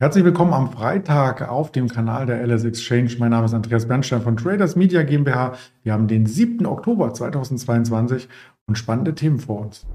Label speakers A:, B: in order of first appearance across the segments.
A: Herzlich willkommen am Freitag auf dem Kanal der LS Exchange. Mein Name ist Andreas Bernstein von Traders Media GmbH. Wir haben den 7. Oktober 2022 und spannende Themen vor uns.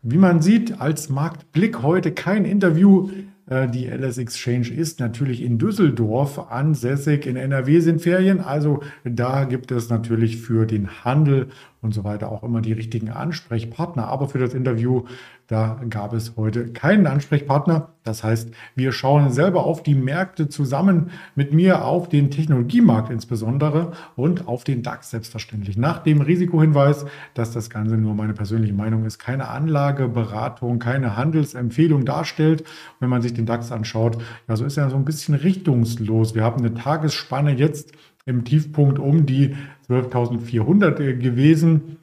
A: Wie man sieht, als Marktblick heute kein Interview die LS Exchange ist natürlich in Düsseldorf ansässig. In NRW sind Ferien, also da gibt es natürlich für den Handel und so weiter auch immer die richtigen Ansprechpartner. Aber für das Interview, da gab es heute keinen Ansprechpartner. Das heißt, wir schauen selber auf die Märkte zusammen mit mir, auf den Technologiemarkt insbesondere und auf den DAX selbstverständlich. Nach dem Risikohinweis, dass das Ganze nur meine persönliche Meinung ist, keine Anlageberatung, keine Handelsempfehlung darstellt. Wenn man sich den DAX anschaut, ja, so ist er so ein bisschen richtungslos. Wir haben eine Tagesspanne jetzt im Tiefpunkt um die 12.400 äh, gewesen.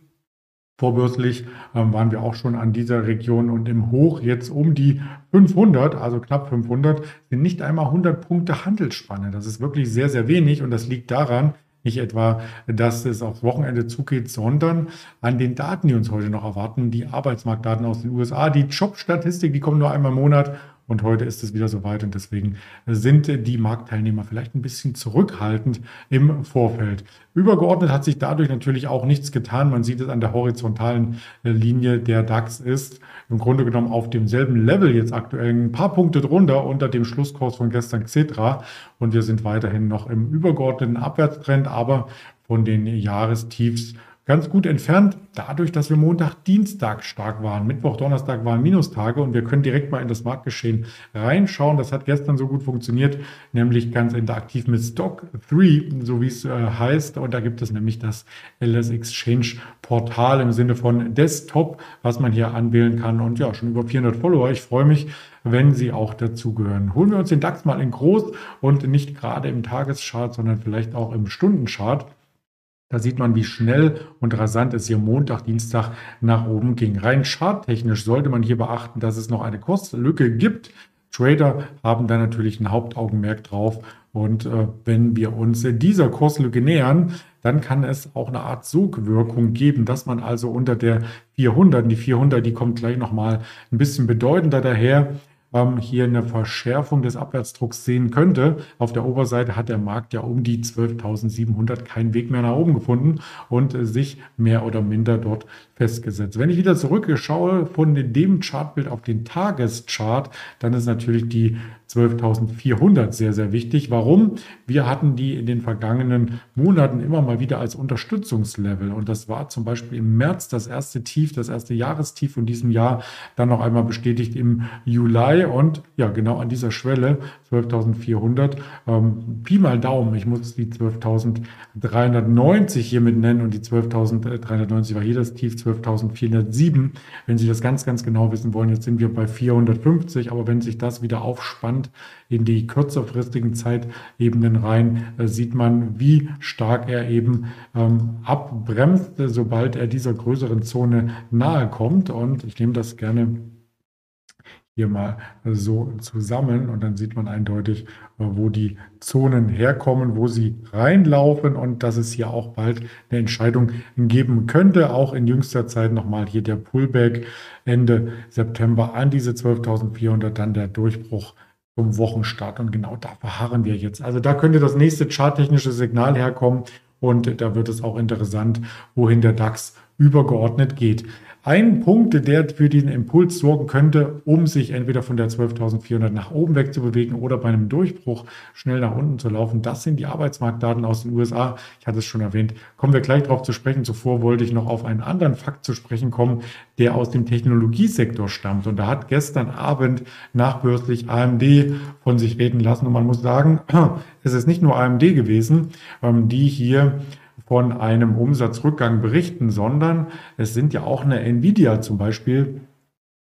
A: Vorbürstlich ähm, waren wir auch schon an dieser Region und im Hoch jetzt um die 500, also knapp 500, sind nicht einmal 100 Punkte Handelsspanne. Das ist wirklich sehr, sehr wenig und das liegt daran, nicht etwa, dass es aufs Wochenende zugeht, sondern an den Daten, die uns heute noch erwarten, die Arbeitsmarktdaten aus den USA, die Jobstatistik, die kommen nur einmal im Monat und heute ist es wieder soweit und deswegen sind die Marktteilnehmer vielleicht ein bisschen zurückhaltend im Vorfeld. Übergeordnet hat sich dadurch natürlich auch nichts getan. Man sieht es an der horizontalen Linie. Der DAX ist im Grunde genommen auf demselben Level jetzt aktuell ein paar Punkte drunter unter dem Schlusskurs von gestern etc. Und wir sind weiterhin noch im übergeordneten Abwärtstrend, aber von den Jahrestiefs ganz gut entfernt, dadurch, dass wir Montag, Dienstag stark waren. Mittwoch, Donnerstag waren Minustage und wir können direkt mal in das Marktgeschehen reinschauen. Das hat gestern so gut funktioniert, nämlich ganz interaktiv mit Stock 3, so wie es äh, heißt. Und da gibt es nämlich das LS Exchange Portal im Sinne von Desktop, was man hier anwählen kann. Und ja, schon über 400 Follower. Ich freue mich, wenn Sie auch dazugehören. Holen wir uns den DAX mal in groß und nicht gerade im Tageschart, sondern vielleicht auch im Stundenchart. Da sieht man, wie schnell und rasant es hier Montag, Dienstag nach oben ging. Rein charttechnisch sollte man hier beachten, dass es noch eine Kurslücke gibt. Trader haben da natürlich ein Hauptaugenmerk drauf. Und äh, wenn wir uns dieser Kurslücke nähern, dann kann es auch eine Art Sogwirkung geben, dass man also unter der 400, die 400, die kommt gleich nochmal ein bisschen bedeutender daher, ähm, hier eine Verschärfung des Abwärtsdrucks sehen könnte. Auf der Oberseite hat der Markt ja um die 12.700 keinen Weg mehr nach oben gefunden und äh, sich mehr oder minder dort festgesetzt. Wenn ich wieder zurückschaue von dem Chartbild auf den Tageschart, dann ist natürlich die 12.400 sehr, sehr wichtig. Warum? Wir hatten die in den vergangenen Monaten immer mal wieder als Unterstützungslevel. Und das war zum Beispiel im März das erste Tief, das erste Jahrestief von diesem Jahr, dann noch einmal bestätigt im Juli. Und ja, genau an dieser Schwelle, 12.400, ähm, Pi mal Daumen, ich muss die 12.390 hiermit nennen und die 12.390 war hier das Tief, 12.407. Wenn Sie das ganz, ganz genau wissen wollen, jetzt sind wir bei 450, aber wenn sich das wieder aufspannt, Land in die kürzerfristigen Zeitebenen rein, äh, sieht man, wie stark er eben ähm, abbremst, sobald er dieser größeren Zone nahe kommt. Und ich nehme das gerne hier mal so zusammen und dann sieht man eindeutig, äh, wo die Zonen herkommen, wo sie reinlaufen und dass es hier auch bald eine Entscheidung geben könnte. Auch in jüngster Zeit nochmal hier der Pullback Ende September an diese 12.400, dann der Durchbruch zum Wochenstart. Und genau da verharren wir jetzt. Also da könnte das nächste charttechnische Signal herkommen. Und da wird es auch interessant, wohin der DAX übergeordnet geht. Ein Punkt, der für diesen Impuls sorgen könnte, um sich entweder von der 12.400 nach oben wegzubewegen oder bei einem Durchbruch schnell nach unten zu laufen, das sind die Arbeitsmarktdaten aus den USA. Ich hatte es schon erwähnt. Kommen wir gleich darauf zu sprechen. Zuvor wollte ich noch auf einen anderen Fakt zu sprechen kommen, der aus dem Technologiesektor stammt. Und da hat gestern Abend nachbörslich AMD von sich reden lassen. Und man muss sagen, es ist nicht nur AMD gewesen, ähm, die hier von einem Umsatzrückgang berichten, sondern es sind ja auch eine Nvidia zum Beispiel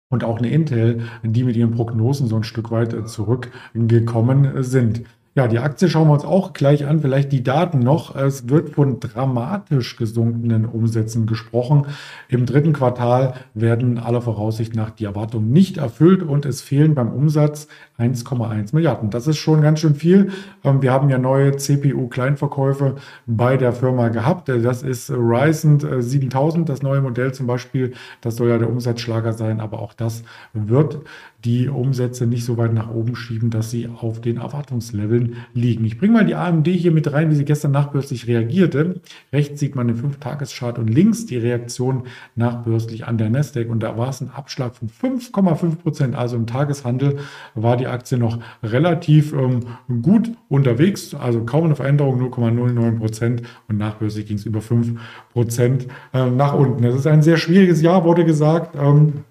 A: und auch eine Intel, die mit ihren Prognosen so ein Stück weit zurückgekommen sind. Ja, die Aktie schauen wir uns auch gleich an, vielleicht die Daten noch. Es wird von dramatisch gesunkenen Umsätzen gesprochen. Im dritten Quartal werden aller Voraussicht nach die Erwartungen nicht erfüllt und es fehlen beim Umsatz 1,1 Milliarden. Das ist schon ganz schön viel. Ähm, wir haben ja neue CPU-Kleinverkäufe bei der Firma gehabt. Das ist Ryzen 7000, das neue Modell zum Beispiel. Das soll ja der Umsatzschlager sein, aber auch das wird die Umsätze nicht so weit nach oben schieben, dass sie auf den Erwartungsleveln liegen. Ich bringe mal die AMD hier mit rein, wie sie gestern nachbörslich reagierte. Rechts sieht man den 5-Tages-Chart und links die Reaktion nachbörslich an der Nasdaq. Und da war es ein Abschlag von 5,5 Prozent. Also im Tageshandel war die Aktie noch relativ ähm, gut unterwegs. Also kaum eine Veränderung, 0,09 Prozent. Und nachbörslich ging es über 5 Prozent äh, nach unten. Es ist ein sehr schwieriges Jahr, wurde gesagt. Ähm,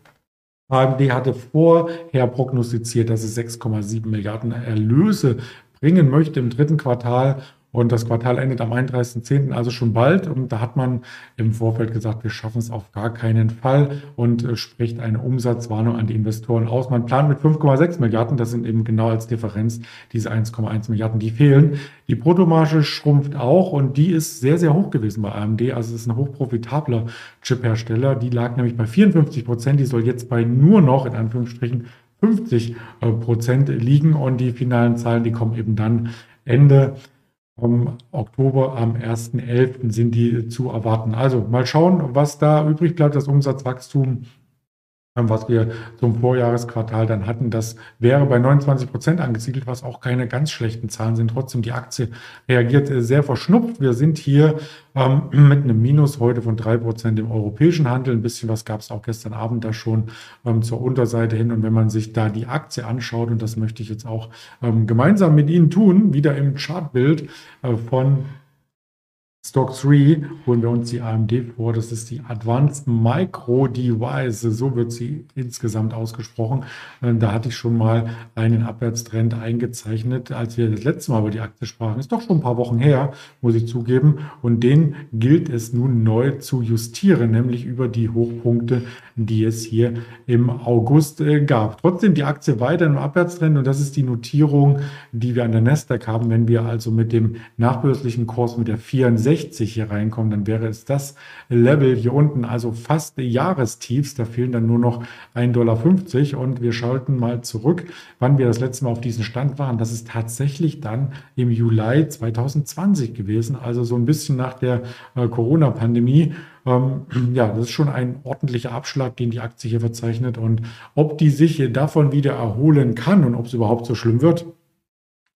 A: AMD hatte vorher prognostiziert, dass es 6,7 Milliarden Erlöse bringen möchte im dritten Quartal. Und das Quartal endet am 31.10., also schon bald. Und da hat man im Vorfeld gesagt, wir schaffen es auf gar keinen Fall und äh, spricht eine Umsatzwarnung an die Investoren aus. Man plant mit 5,6 Milliarden, das sind eben genau als Differenz diese 1,1 Milliarden, die fehlen. Die Bruttomarge schrumpft auch und die ist sehr, sehr hoch gewesen bei AMD. Also es ist ein hochprofitabler Chiphersteller. Die lag nämlich bei 54 Prozent, die soll jetzt bei nur noch, in Anführungsstrichen, 50 äh, Prozent liegen und die finalen Zahlen, die kommen eben dann Ende im Oktober am 1.11. sind die zu erwarten. Also mal schauen, was da übrig bleibt. Das Umsatzwachstum was wir zum Vorjahresquartal dann hatten. Das wäre bei 29 Prozent angesiedelt, was auch keine ganz schlechten Zahlen sind. Trotzdem, die Aktie reagiert sehr verschnupft. Wir sind hier ähm, mit einem Minus heute von drei Prozent im europäischen Handel. Ein bisschen was gab es auch gestern Abend da schon ähm, zur Unterseite hin. Und wenn man sich da die Aktie anschaut, und das möchte ich jetzt auch ähm, gemeinsam mit Ihnen tun, wieder im Chartbild äh, von Stock 3 holen wir uns die AMD vor. Das ist die Advanced Micro Device. So wird sie insgesamt ausgesprochen. Äh, da hatte ich schon mal einen Abwärtstrend eingezeichnet, als wir das letzte Mal über die Aktie sprachen. Ist doch schon ein paar Wochen her, muss ich zugeben. Und den gilt es nun neu zu justieren, nämlich über die Hochpunkte, die es hier im August äh, gab. Trotzdem die Aktie weiter im Abwärtstrend und das ist die Notierung, die wir an der Nasdaq haben. Wenn wir also mit dem nachbörslichen Kurs mit der 64 60 hier reinkommen, dann wäre es das Level hier unten, also fast Jahrestiefs. Da fehlen dann nur noch 1,50 Dollar. Und wir schalten mal zurück, wann wir das letzte Mal auf diesen Stand waren. Das ist tatsächlich dann im Juli 2020 gewesen, also so ein bisschen nach der äh, Corona-Pandemie. Ähm, ja, das ist schon ein ordentlicher Abschlag, den die Aktie hier verzeichnet. Und ob die sich davon wieder erholen kann und ob es überhaupt so schlimm wird,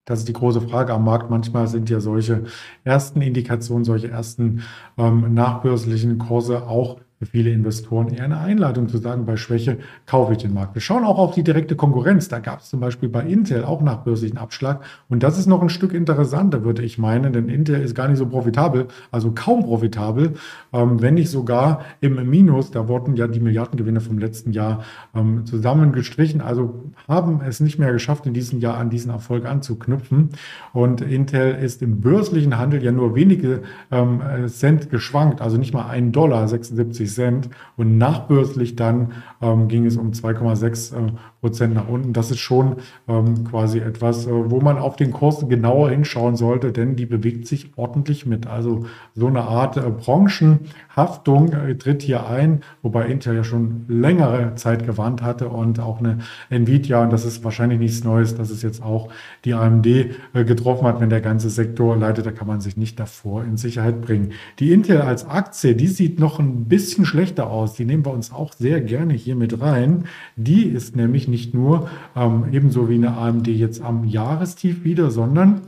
A: das ist die große Frage am Markt. Manchmal sind ja solche ersten Indikationen, solche ersten ähm, nachbörslichen Kurse auch für viele Investoren eher eine Einladung zu sagen, bei Schwäche kaufe ich den Markt. Wir schauen auch auf die direkte Konkurrenz. Da gab es zum Beispiel bei Intel auch nachbörslichen Abschlag. Und das ist noch ein Stück interessanter, würde ich meinen, denn Intel ist gar nicht so profitabel, also kaum profitabel, ähm, wenn nicht sogar im Minus. Da wurden ja die Milliardengewinne vom letzten Jahr ähm, zusammengestrichen, also haben es nicht mehr geschafft, in diesem Jahr an diesen Erfolg anzuknüpfen. Und Intel ist im börslichen Handel ja nur wenige ähm, Cent geschwankt, also nicht mal 1,76 Dollar 76 Cent und nachbörslich dann ähm, ging es um 2,6 äh, Prozent nach unten. Das ist schon ähm, quasi etwas, äh, wo man auf den Kurs genauer hinschauen sollte, denn die bewegt sich ordentlich mit. Also so eine Art äh, Branchenhaftung äh, tritt hier ein, wobei Intel ja schon längere Zeit gewarnt hatte und auch eine Nvidia, und das ist wahrscheinlich nichts Neues, dass es jetzt auch die AMD äh, getroffen hat, wenn der ganze Sektor leidet, da kann man sich nicht davor in Sicherheit bringen. Die Intel als Aktie, die sieht noch ein bisschen schlechter aus. Die nehmen wir uns auch sehr gerne hier mit rein. Die ist nämlich nicht nur ähm, ebenso wie eine AMD jetzt am Jahrestief wieder, sondern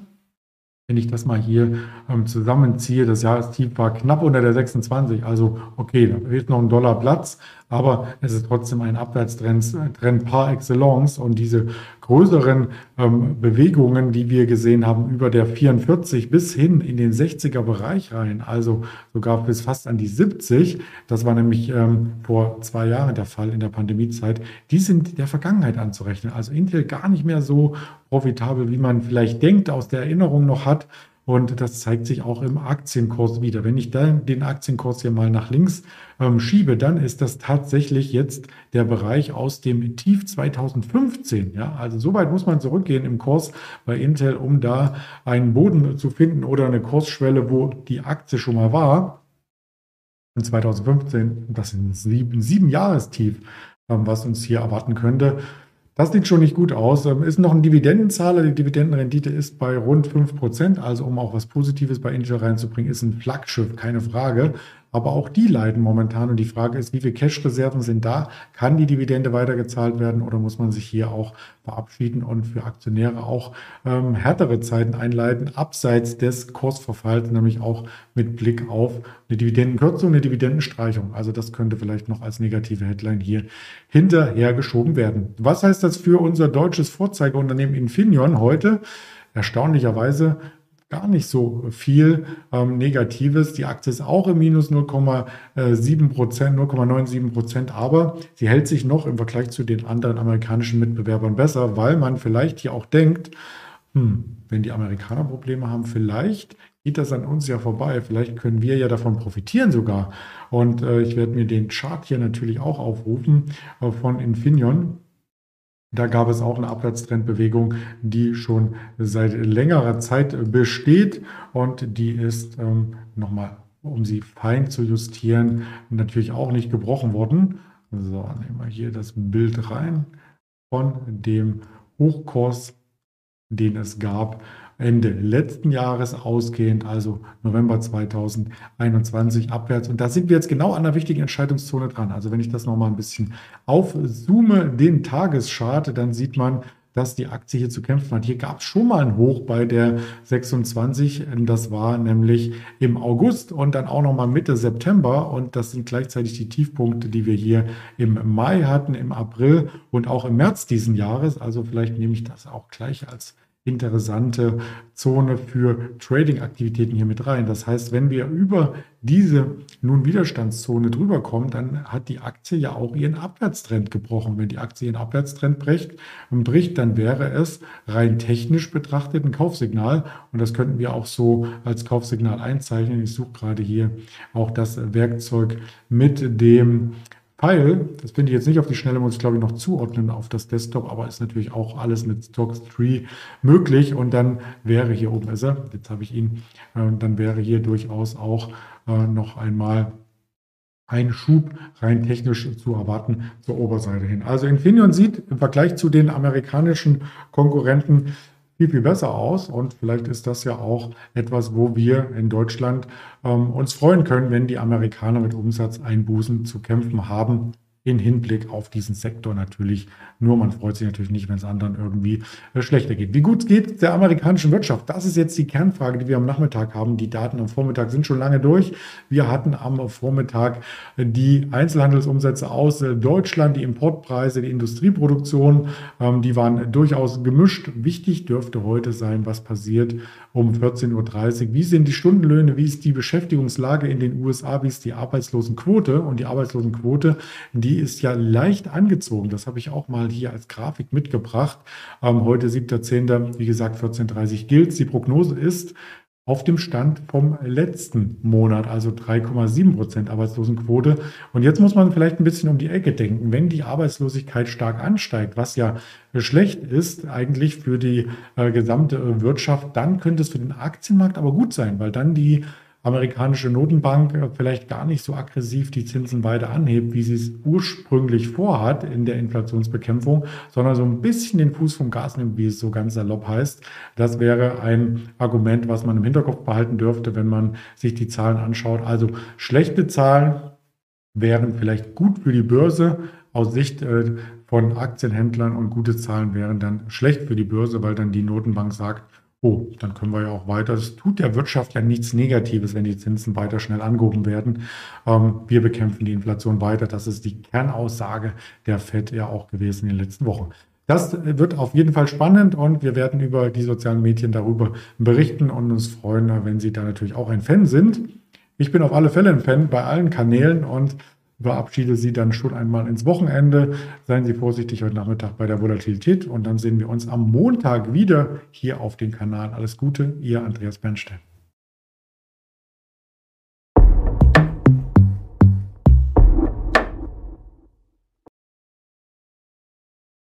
A: wenn ich das mal hier ähm, zusammenziehe, das Jahrestief war knapp unter der 26, also okay, da fehlt noch ein Dollar Platz, aber es ist trotzdem ein Abwärtstrend Trend par excellence und diese größeren ähm, Bewegungen, die wir gesehen haben, über der 44 bis hin in den 60er Bereich rein, also sogar bis fast an die 70, das war nämlich ähm, vor zwei Jahren der Fall in der Pandemiezeit, die sind der Vergangenheit anzurechnen. Also Intel gar nicht mehr so profitabel, wie man vielleicht denkt, aus der Erinnerung noch hat. Und das zeigt sich auch im Aktienkurs wieder. Wenn ich dann den Aktienkurs hier mal nach links ähm, schiebe, dann ist das tatsächlich jetzt der Bereich aus dem Tief 2015. Ja, also so weit muss man zurückgehen im Kurs bei Intel, um da einen Boden zu finden oder eine Kursschwelle, wo die Aktie schon mal war. In 2015, das ist ein sieben, sieben Jahrestief, ähm, was uns hier erwarten könnte. Das sieht schon nicht gut aus. Ähm, ist noch ein Dividendenzahler. Die Dividendenrendite ist bei rund 5%. Also um auch was Positives bei Intel reinzubringen, ist ein Flaggschiff, keine Frage. Aber auch die leiden momentan. Und die Frage ist, wie viele Cash-Reserven sind da? Kann die Dividende weitergezahlt werden oder muss man sich hier auch verabschieden und für Aktionäre auch ähm, härtere Zeiten einleiten, abseits des Kursverfalls, nämlich auch mit Blick auf eine Dividendenkürzung, eine Dividendenstreichung. Also das könnte vielleicht noch als negative Headline hier hinterhergeschoben werden. Was heißt das für unser deutsches Vorzeigeunternehmen Infineon heute? Erstaunlicherweise gar nicht so viel ähm, Negatives. Die Aktie ist auch im Minus 0,7 Prozent, 0,97 Prozent, aber sie hält sich noch im Vergleich zu den anderen amerikanischen Mitbewerbern besser, weil man vielleicht hier auch denkt, hm, wenn die Amerikaner Probleme haben, vielleicht geht das an uns ja vorbei. Vielleicht können wir ja davon profitieren sogar. Und äh, ich werde mir den Chart hier natürlich auch aufrufen äh, von Infineon. Da gab es auch eine Abwärtstrendbewegung, die schon seit längerer Zeit besteht und die ist ähm, nochmal, um sie fein zu justieren, natürlich auch nicht gebrochen worden. So, nehmen wir hier das Bild rein von dem Hochkurs, den es gab Ende letzten Jahres ausgehend, also November 2021 abwärts. Und da sind wir jetzt genau an der wichtigen Entscheidungszone dran. Also wenn ich das nochmal ein bisschen aufzoome, den Tageschart, dann sieht man, dass die Aktie hier zu kämpfen hat. Hier gab es schon mal ein Hoch bei der 26. Das war nämlich im August und dann auch noch mal Mitte September. Und das sind gleichzeitig die Tiefpunkte, die wir hier im Mai hatten, im April und auch im März diesen Jahres. Also vielleicht nehme ich das auch gleich als interessante Zone für Trading-Aktivitäten hier mit rein. Das heißt, wenn wir über diese nun Widerstandszone drüber kommen, dann hat die Aktie ja auch ihren Abwärtstrend gebrochen. Wenn die Aktie ihren Abwärtstrend bricht, bricht, dann wäre es rein technisch betrachtet ein Kaufsignal. Und das könnten wir auch so als Kaufsignal einzeichnen. Ich suche gerade hier auch das Werkzeug mit dem Pfeil, das finde ich jetzt nicht auf die Schnelle, muss ich glaube ich noch zuordnen auf das Desktop, aber ist natürlich auch alles mit Stocks Tree möglich und dann wäre hier oben er, jetzt habe ich ihn, äh, dann wäre hier durchaus auch äh, noch einmal ein Schub rein technisch zu erwarten zur Oberseite hin. Also Infineon sieht im Vergleich zu den amerikanischen Konkurrenten viel, viel besser aus. Und vielleicht ist das ja auch etwas, wo wir in Deutschland ähm, uns freuen können, wenn die Amerikaner mit Umsatzeinbußen zu kämpfen haben in Hinblick auf diesen Sektor natürlich. Nur man freut sich natürlich nicht, wenn es anderen irgendwie äh, schlechter geht. Wie gut geht der amerikanischen Wirtschaft? Das ist jetzt die Kernfrage, die wir am Nachmittag haben. Die Daten am Vormittag sind schon lange durch. Wir hatten am Vormittag die Einzelhandelsumsätze aus äh, Deutschland, die Importpreise, die Industrieproduktion. Ähm, die waren durchaus gemischt. Wichtig dürfte heute sein, was passiert um 14.30 Uhr. Wie sind die Stundenlöhne? Wie ist die Beschäftigungslage in den USA? Wie ist die Arbeitslosenquote? Und die Arbeitslosenquote, die die ist ja leicht angezogen. Das habe ich auch mal hier als Grafik mitgebracht. Ähm, heute 7.10. Wie gesagt, 14.30 gilt. Die Prognose ist auf dem Stand vom letzten Monat, also 3,7 Prozent Arbeitslosenquote. Und jetzt muss man vielleicht ein bisschen um die Ecke denken. Wenn die Arbeitslosigkeit stark ansteigt, was ja schlecht ist eigentlich für die äh, gesamte Wirtschaft, dann könnte es für den Aktienmarkt aber gut sein, weil dann die amerikanische Notenbank äh, vielleicht gar nicht so aggressiv die Zinsen weiter anhebt, wie sie es ursprünglich vorhat in der Inflationsbekämpfung, sondern so ein bisschen den Fuß vom Gas nimmt, wie es so ganz salopp heißt. Das wäre ein Argument, was man im Hinterkopf behalten dürfte, wenn man sich die Zahlen anschaut. Also schlechte Zahlen wären vielleicht gut für die Börse aus Sicht äh, von Aktienhändlern und gute Zahlen wären dann schlecht für die Börse, weil dann die Notenbank sagt, Oh, dann können wir ja auch weiter. Es tut der Wirtschaft ja nichts Negatives, wenn die Zinsen weiter schnell angehoben werden. Ähm, wir bekämpfen die Inflation weiter. Das ist die Kernaussage der FED ja auch gewesen in den letzten Wochen. Das wird auf jeden Fall spannend und wir werden über die sozialen Medien darüber berichten und uns freuen, wenn Sie da natürlich auch ein Fan sind. Ich bin auf alle Fälle ein Fan bei allen Kanälen und verabschiede Sie dann schon einmal ins Wochenende. Seien Sie vorsichtig heute Nachmittag bei der Volatilität und dann sehen wir uns am Montag wieder hier auf dem Kanal. Alles Gute, Ihr Andreas Bernstein.